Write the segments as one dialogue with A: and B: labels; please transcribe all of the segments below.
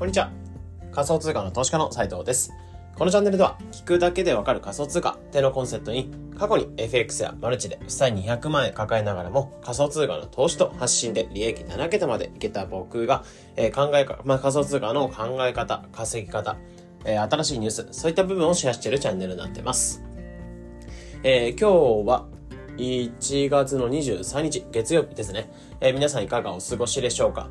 A: こんにちは。仮想通貨の投資家の斉藤です。このチャンネルでは、聞くだけでわかる仮想通貨ってのコンセプトに、過去に FX やマルチで負債200万円抱えながらも、仮想通貨の投資と発信で利益7桁までいけた僕が、えー考えか、まあ、仮想通貨の考え方、稼ぎ方、えー新しいニュース、そういった部分をシェアしているチャンネルになってます。えー今日は1月の23日月曜日ですね。えー皆さんいかがお過ごしでしょうか？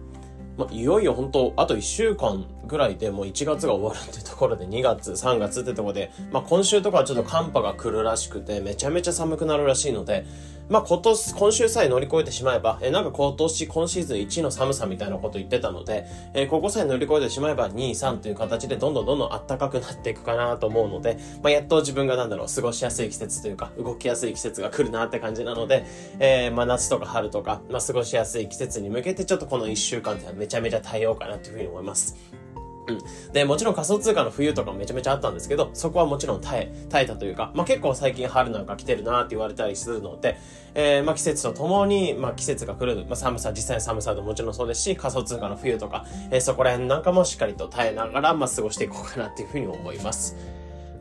A: まあ、いよいよ本当あと1週間ぐらいでもう1月が終わるってところで2月、3月ってところで、まあ今週とかはちょっと寒波が来るらしくてめちゃめちゃ寒くなるらしいので、まあ今年、今週さえ乗り越えてしまえば、えなんか今年、今シーズン1の寒さみたいなこと言ってたので、えここさえ乗り越えてしまえば2、3という形でどんどんどんどん暖かくなっていくかなと思うので、まあやっと自分がなんだろう、過ごしやすい季節というか、動きやすい季節が来るなって感じなので、えーまあ夏とか春とか、まあ過ごしやすい季節に向けてちょっとこの1週間ってめちゃめちゃ耐えようかなというふうに思います。うん。で、もちろん仮想通貨の冬とかもめちゃめちゃあったんですけど、そこはもちろん耐え、耐えたというか、まあ結構最近春なんか来てるなって言われたりするので、えー、まあ季節とともに、まあ季節が来る、まあ寒さ、実際の寒さでもちろんそうですし、仮想通貨の冬とか、えーそこら辺なんかもしっかりと耐えながら、まあ過ごしていこうかなっていうふうに思います。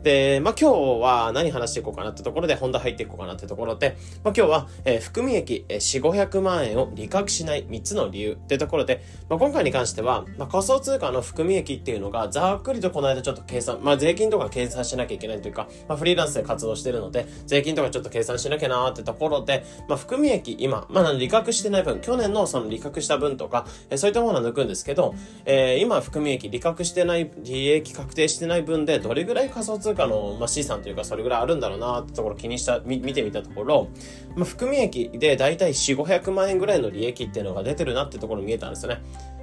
A: で、まあ、今日は何話していこうかなってところで、本題入っていこうかなってところで、まあ、今日は、えー含み益、えー、4、500万円を利確しない3つの理由ってところで、まあ、今回に関しては、まあ、仮想通貨の含み益っていうのが、ざっくりとこの間ちょっと計算、まあ、税金とか計算しなきゃいけないというか、まあ、フリーランスで活動してるので、税金とかちょっと計算しなきゃなーってところで、まあ、含み益、今、まあ、利確してない分、去年のその利確した分とか、えーそういったものは抜くんですけど、えー今、含み益、利確してない、利益確定してない分で、どれぐらい仮想通貨の、まあ、資産というか、それぐらいあるんだろうなってところ気にした、見てみたところ、まあ、含み益でだいたい4、500万円ぐらいの利益っていうのが出てるなってところ見えたんですよね。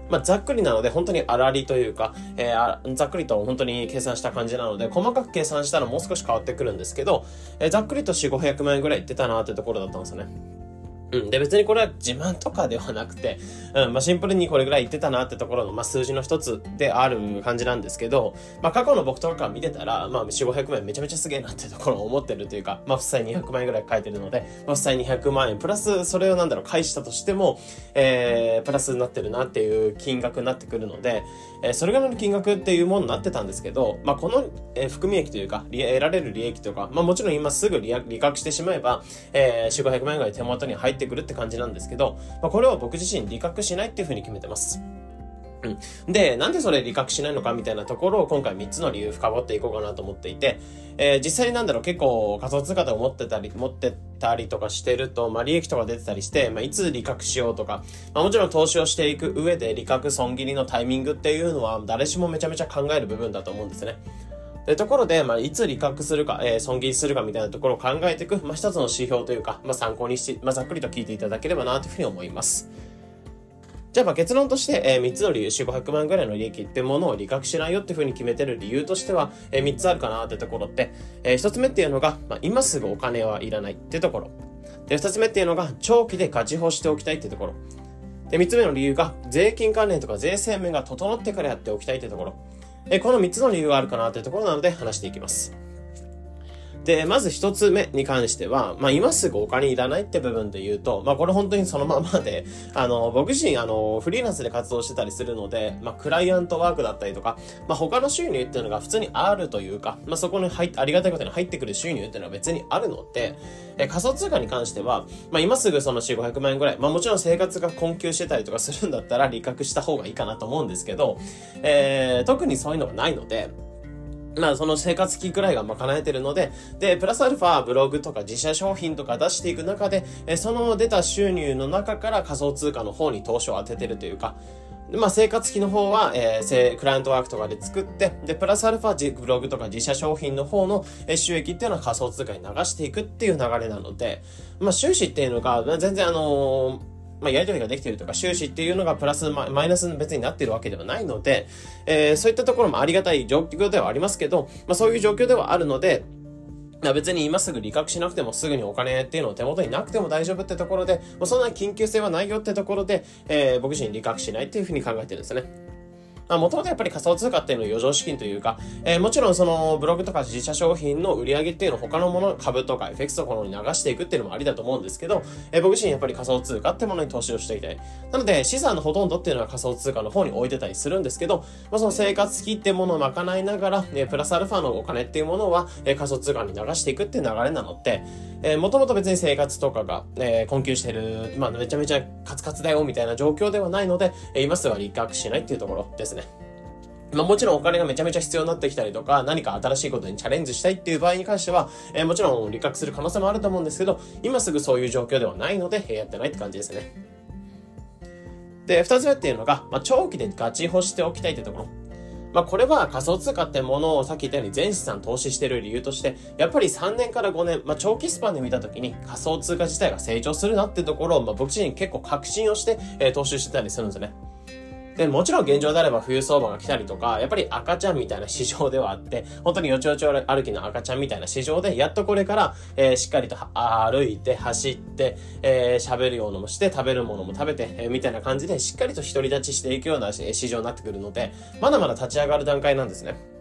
A: まあ、ざっくりなので、本当に粗利というか、えーざっくりと本当に計算した感じなので、細かく計算したらもう少し変わってくるんですけど、えーざっくりと4、500万円ぐらいいってたなってところだったんですよね。うん。で、別にこれは自慢とかではなくて、うん、まあ、シンプルにこれぐらい言ってたなってところの、まあ、数字の一つである感じなんですけど、まあ、過去の僕とか見てたら、まあ、4、500万円めちゃめちゃすげえなってところを思ってるというか、まあ、負債200万円ぐらい書いてるので、まあ、負債200万円、プラス、それをなんだろう、返したとしても、えー、プラスになってるなっていう金額になってくるので、えー、それぐらいの金額っていうものになってたんですけど、まあ、この、えー含み益というか、得られる利益とか、まあ、もちろん今すぐ利利確してしまえば、えー、4、500万円ぐらい手元に入ってくるって感じなんですけど、まあ、これは僕自身利確しないっていうふうに決めてます。うん。で、なんでそれ利確しないのかみたいなところを今回3つの理由深掘っていこうかなと思っていて、えー実際なんだろう結構仮想通貨とか持ってたり、持ってたりとかしてると、まあ利益とか出てたりして、まあいつ利確しようとか、まあもちろん投資をしていく上で利確損切りのタイミングっていうのは誰しもめちゃめちゃ考える部分だと思うんですね。で、ところで、まあ、いつ利確するか、えー損切りするかみたいなところを考えていく、まあ、一つの指標というか、まあ、参考にして、まあ、ざっくりと聞いていただければな、というふうに思います。じゃあ、まあ、結論として、えー3つの理由、4、500万ぐらいの利益ってものを利確しないよっていうふうに決めてる理由としては、え3つあるかなってところって、え1つ目っていうのが、まあ、今すぐお金はいらないってところ。で、2つ目っていうのが、長期でガチ法しておきたいってところ。で、3つ目の理由が、税金関連とか税制面が整ってからやっておきたいってところ。この3つの理由があるかなというところなので話していきます。で、まず1つ目に関しては、まあ今すぐお金いらないって部分で言うと、まあこれ本当にそのままで、あの、僕自身あの、フリーランスで活動してたりするので、まあクライアントワークだったりとか、まあ他の収入っていうのが普通にあるというか、まあそこに入ってありがたいことに入ってくる収入っていうのは別にあるので、え仮想通貨に関しては、まあ今すぐその4、500万円ぐらい、まあもちろん生活が困窮してたりとかするんだったら利確した方がいいかなと思うんですけど、えー、特にそういうのがないので、まあ、その生活費くらいが賄えてるので、で、プラスアルファブログとか自社商品とか出していく中で、えその出た収入の中から仮想通貨の方に投資を当ててるというか、まあ、生活費の方は、えークライアントワークとかで作って、で、プラスアルファブログとか自社商品の方の収益っていうのは仮想通貨に流していくっていう流れなので、まあ、収支っていうのが、全然あのーまあ、やり取りができているとか、収支っていうのがプラスマ、マイナス別になっているわけではないので、えーそういったところもありがたい状況ではありますけど、まあ、そういう状況ではあるので、まあ別に今すぐ利確しなくてもすぐにお金っていうのを手元になくても大丈夫ってところで、まあ、そんな緊急性はないよってところで、えー僕自身利確しないっていうふうに考えてるんですね。まあ、もともとやっぱり仮想通貨っていうのは余剰資金というか、えー、もちろんそのブログとか自社商品の売り上げっていうのを他のもの、株とか FX とかのに流していくっていうのもありだと思うんですけど、えー、僕自身やっぱり仮想通貨ってものに投資をしていきたい。なので、資産のほとんどっていうのは仮想通貨の方に置いてたりするんですけど、まあ、その生活費ってものを賄いながら、えー、プラスアルファのお金っていうものは、えー、仮想通貨に流していくっていう流れなので、えー、もともと別に生活とかが、えー、困窮してる、まあ、めちゃめちゃカツカツだよみたいな状況ではないので、えー、今すぐは理覚しないっていうところですね。ねまあもちろんお金がめちゃめちゃ必要になってきたりとか、何か新しいことにチャレンジしたいっていう場合に関しては、えー、もちろん理覚する可能性もあると思うんですけど、今すぐそういう状況ではないので、え、やってないって感じですね。で、二つ目っていうのが、まあ、長期でガチ干しておきたいってところ。まあ、これは仮想通貨ってものをさっき言ったように全資産投資してる理由として、やっぱり3年から5年、まあ、長期スパンで見たときに仮想通貨自体が成長するなってところを、まあ、僕自身結構確信をして、えー、投資してたりするんですよね。で、もちろん現状であれば冬相場が来たりとか、やっぱり赤ちゃんみたいな市場ではあって、本当によちよち歩きの赤ちゃんみたいな市場で、やっとこれから、えー、しっかりと歩いて、走って、えー、喋るようなもして、食べるものも食べて、えー、みたいな感じで、しっかりと独り立ちしていくような市場になってくるので、まだまだ立ち上がる段階なんですね。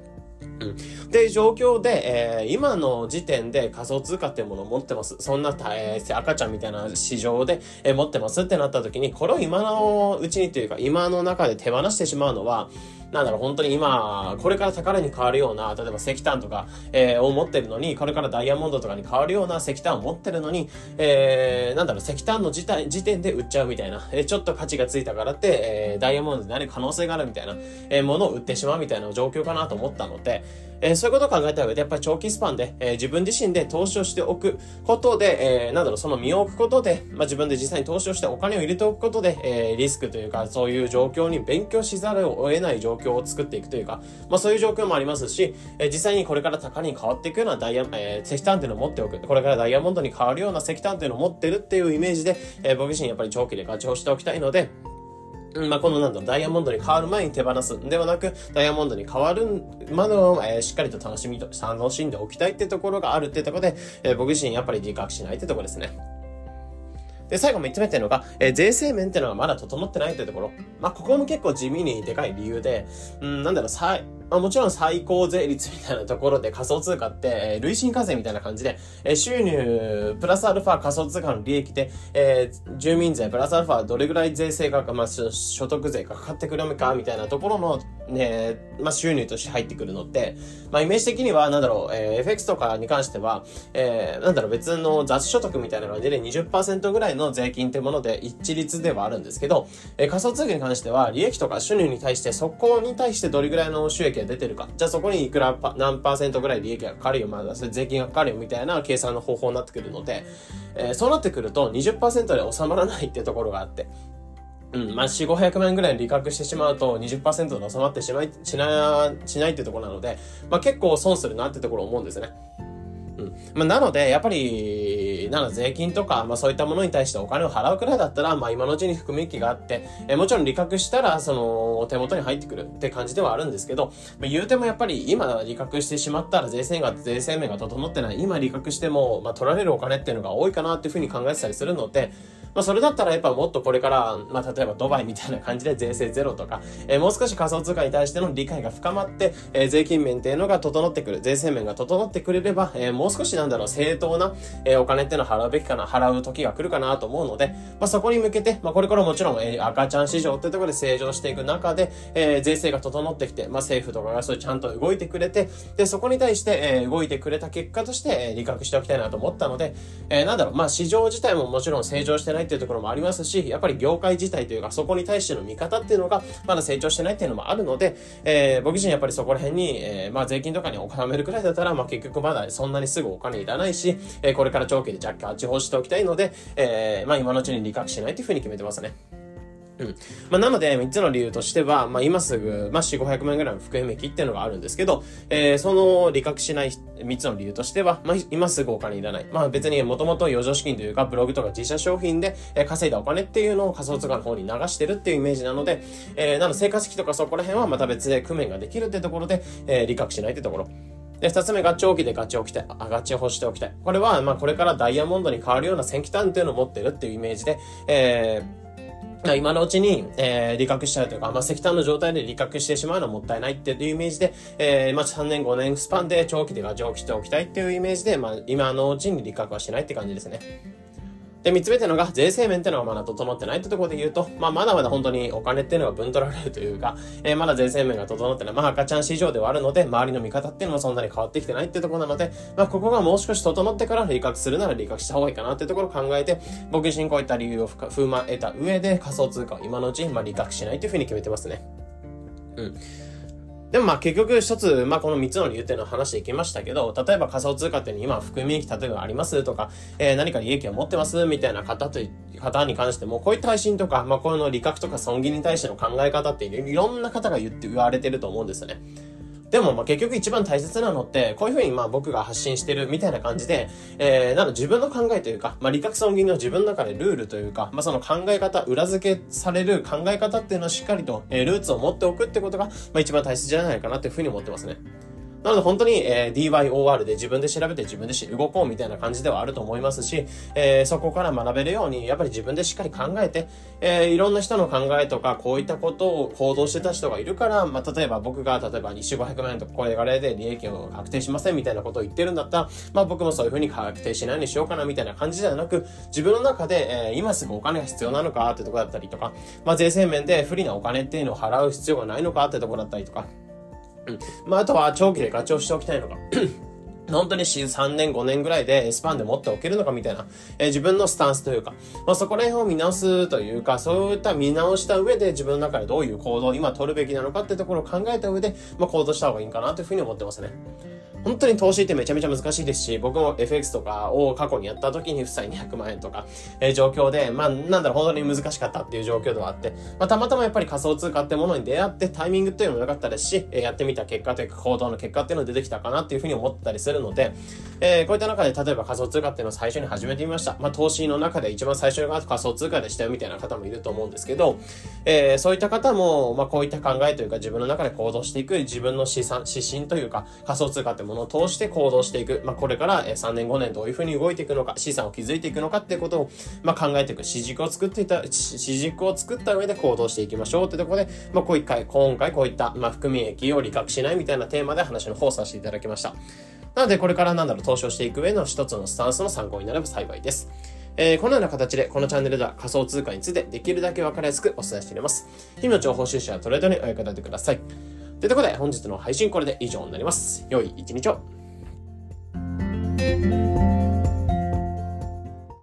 A: うん。で、状況で、えー、今の時点で仮想通貨っていうものを持ってます。そんな、えー、赤ちゃんみたいな市場で、えー、持ってますってなった時に、これを今のうちにというか、今の中で手放してしまうのは、なんだろう、本当に今、これから宝に変わるような、例えば石炭とか、えー、を持ってるのに、これからダイヤモンドとかに変わるような石炭を持ってるのに、えー、なんだろう、石炭の時時点で売っちゃうみたいな、えー、ちょっと価値がついたからって、えー、ダイヤモンドになる可能性があるみたいな、えー、ものを売ってしまうみたいな状況かなと思ったので、えー、そういうことを考えた上で、やっぱり長期スパンで、えー、自分自身で投資をしておくことで、えー、なんだろう、その身を置くことで、まあ、自分で実際に投資をしてお金を入れておくことで、えー、リスクというか、そういう状況に勉強しざるを得ない状況を作っていくというか、まあ、そういう状況もありますし、えー、実際にこれから高値に変わっていくようなダイヤ、えー、石炭っていうのを持っておく。これからダイヤモンドに変わるような石炭っていうのを持ってるっていうイメージで、えー、僕自身やっぱり長期でガチをしておきたいので、まあ、このなんだ、ダイヤモンドに変わる前に手放すんではなく、ダイヤモンドに変わるまでを、えー、しっかりと楽しみと、楽しんでおきたいってところがあるってところで、えー、僕自身やっぱり自覚しないってところですね。で、最後3つ目っていうのが、えー、税制面ってのがまだ整ってないってところ。まあ、ここも結構地味にでかい理由で、うん、なんだろう、さまあ、もちろん最高税率みたいなところで仮想通貨って、えー、累進課税みたいな感じで、えー、収入プラスアルファ仮想通貨の利益で、えー、住民税プラスアルファどれぐらい税制が、まあ、所得税がかかってくるのかみたいなところの、ね、まあ、収入として入ってくるのって、まあ、イメージ的には、なんだろう、えー、FX とかに関しては、えー、なんだろう、別の雑所得みたいな感じで20%ぐらいの税金ってもので一律ではあるんですけど、えー、仮想通貨に関しては、利益とか収入に対して、そこに対してどれぐらいの収益が出てるか。じゃあそこにいくら何パーセントぐらい利益がかかるよ、まだそれ税金がかかるよみたいな計算の方法になってくるので、えー、そうなってくると20%で収まらないってところがあって、うん、まあ、4、500万円ぐらい利確してしまうと20%で収まってしまい、しな、しないってところなので、まあ結構損するなってところ思うんですね。うん。まあ、なので、やっぱり、なんか税金とか、まあそういったものに対してお金を払うくらいだったら、まあ今のうちに含み益があって、えもちろん利確したら、その、手元に入ってくるって感じではあるんですけど、まあ、言うてもやっぱり今利確してしまったら税制が、税制面が整ってない、今利確しても、まあ取られるお金っていうのが多いかなっていうふうに考えてたりするので、まあ、それだったらやっぱもっとこれから、まあ、例えばドバイみたいな感じで税制ゼロとか、えー、もう少し仮想通貨に対しての理解が深まって、えー、税金面っていうのが整ってくる、税制面が整ってくれれば、えー、もう少しなんだろう、正当な、えー、お金っていうのを払うべきかな、払う時が来るかなと思うので、まあ、そこに向けて、まあ、これからもちろん、えー、赤ちゃん市場っていうところで成長していく中で、えー、税制が整ってきて、まあ、政府とかがそうちゃんと動いてくれて、で、そこに対して、えー、動いてくれた結果として、えー、理覚しておきたいなと思ったので、えー、なんだろう、まあ、市場自体ももちろん成長してないっていうところもありますし、やっぱり業界自体というか、そこに対しての見方っていうのが、まだ成長してないっていうのもあるので、えー、僕自身やっぱりそこら辺に、えー、まあ税金とかにお金めるくらいだったら、まあ結局まだそんなにすぐお金いらないし、えー、これから長期で若干地方しておきたいので、えー、まあ今のうちに理覚しないというふうに決めてますね。うん。まあ、なので、3つの理由としては、まあ、今すぐ、まあ、4、500万ぐらいの含み益っていうのがあるんですけど、えー、その、理覚しない3つの理由としては、まあ、今すぐお金いらない。まあ、別にもともと余剰資金というか、ブログとか自社商品で、えー、稼いだお金っていうのを仮想通貨の方に流してるっていうイメージなので、えー、なの生活費とかそこら辺はまた別で工面ができるってところで、えー、理覚しないってところ。で、二つ目が長期でガチ置きたい。あ、ガチを干しておきたい。これは、まあ、これからダイヤモンドに変わるような戦機炭っていうのを持ってるっていうイメージで、えー、今のうちに、えー、利確しちゃうというか、まあ、石炭の状態で利確してしまうのはもったいないっていうイメージで、えー、まあ、3年5年スパンで長期でガチ起きしておきたいっていうイメージで、まあ、今のうちに利確はしないって感じですね。で、三つ目っていうのが、税制面ってのがまだ整ってないってところで言うと、まあ、まだまだ本当にお金っていうのが分取られるというか、えー、まだ税制面が整ってない、まあ、赤ちゃん市場ではあるので、周りの見方っていうのもそんなに変わってきてないってところなので、まあ、ここがもう少し整ってから利確するなら利確した方がいいかなっていうところを考えて、僕自身こういった理由を踏まえた上で仮想通貨を今のうちにまあ利確しないというふうに決めてますね。うん。でもまあ結局一つ、まあこの3つの理由っていうのを話していきましたけど、例えば仮想通貨っていうのに今含み益例えばありますとか、えー、何か利益を持ってますみたいな方と、方に関しても、こういった配信とか、まあこの利確とか損切りに対しての考え方っていろんな方が言って言われてると思うんですよね。でも、ま、結局一番大切なのって、こういうふうに、まあ、僕が発信してるみたいな感じで、えー、なの自分の考えというか、まあ、理覚損切の自分の中でルールというか、まあ、その考え方、裏付けされる考え方っていうのをしっかりと、えー、ルーツを持っておくってことが、まあ、一番大切じゃないかなっていうふうに思ってますね。なので本当に、えー、DYOR で自分で調べて自分で動こうみたいな感じではあると思いますし、えー、そこから学べるように、やっぱり自分でしっかり考えて、えー、いろんな人の考えとか、こういったことを行動してた人がいるから、まあ、例えば僕が、例えば2週500万円とかこれが例で利益を確定しませんみたいなことを言ってるんだったら、まあ僕もそういうふうに確定しないようにしようかなみたいな感じではなく、自分の中で、えー、今すぐお金が必要なのかってとこだったりとか、まあ税制面で不利なお金っていうのを払う必要がないのかってとこだったりとか、うん。まあ、あとは長期でガチをしておきたいのか。本当に3年5年ぐらいでスパンで持っておけるのかみたいな、えー、自分のスタンスというか、まあ、そこら辺を見直すというか、そういった見直した上で自分の中でどういう行動を今取るべきなのかってところを考えた上で、まあ、行動した方がいいかなというふうに思ってますね。本当に投資ってめちゃめちゃ難しいですし、僕も FX とかを過去にやった時に負債200万円とか、えー、状況で、まあ、なんだろう、本当に難しかったっていう状況ではあって、まあ、たまたまやっぱり仮想通貨ってものに出会ってタイミングっていうのも良かったですし、えー、やってみた結果というか行動の結果っていうのが出てきたかなっていうふうに思ったりするので、えー、こういった中で例えば仮想通貨っていうのを最初に始めてみました。まあ、投資の中で一番最初が仮想通貨でしたよみたいな方もいると思うんですけど、えー、そういった方も、まあ、こういった考えというか自分の中で行動していく自分の資産、指針というか仮想通貨ってものを通して行動していく、まあ、これから3年5年どういうふうに動いていくのか、資産を築いていくのかっていうことを、まあ、考えていく、指軸を作っていた、指軸を作った上で行動していきましょうってところで、まあ、こう一回、今回こういった、まあ、含み益を理覚しないみたいなテーマで話の方をさせていただきました。なので、これからなんだろう、投資をしていく上の一つのスタンスの参考になれば幸いです。えー、このような形で、このチャンネルでは仮想通貨についてできるだけ分かりやすくお伝えしています。日々の情報収集やトレードにお役立てください。ということで、本日の配信これで以上になります。良い一日を。Thank you.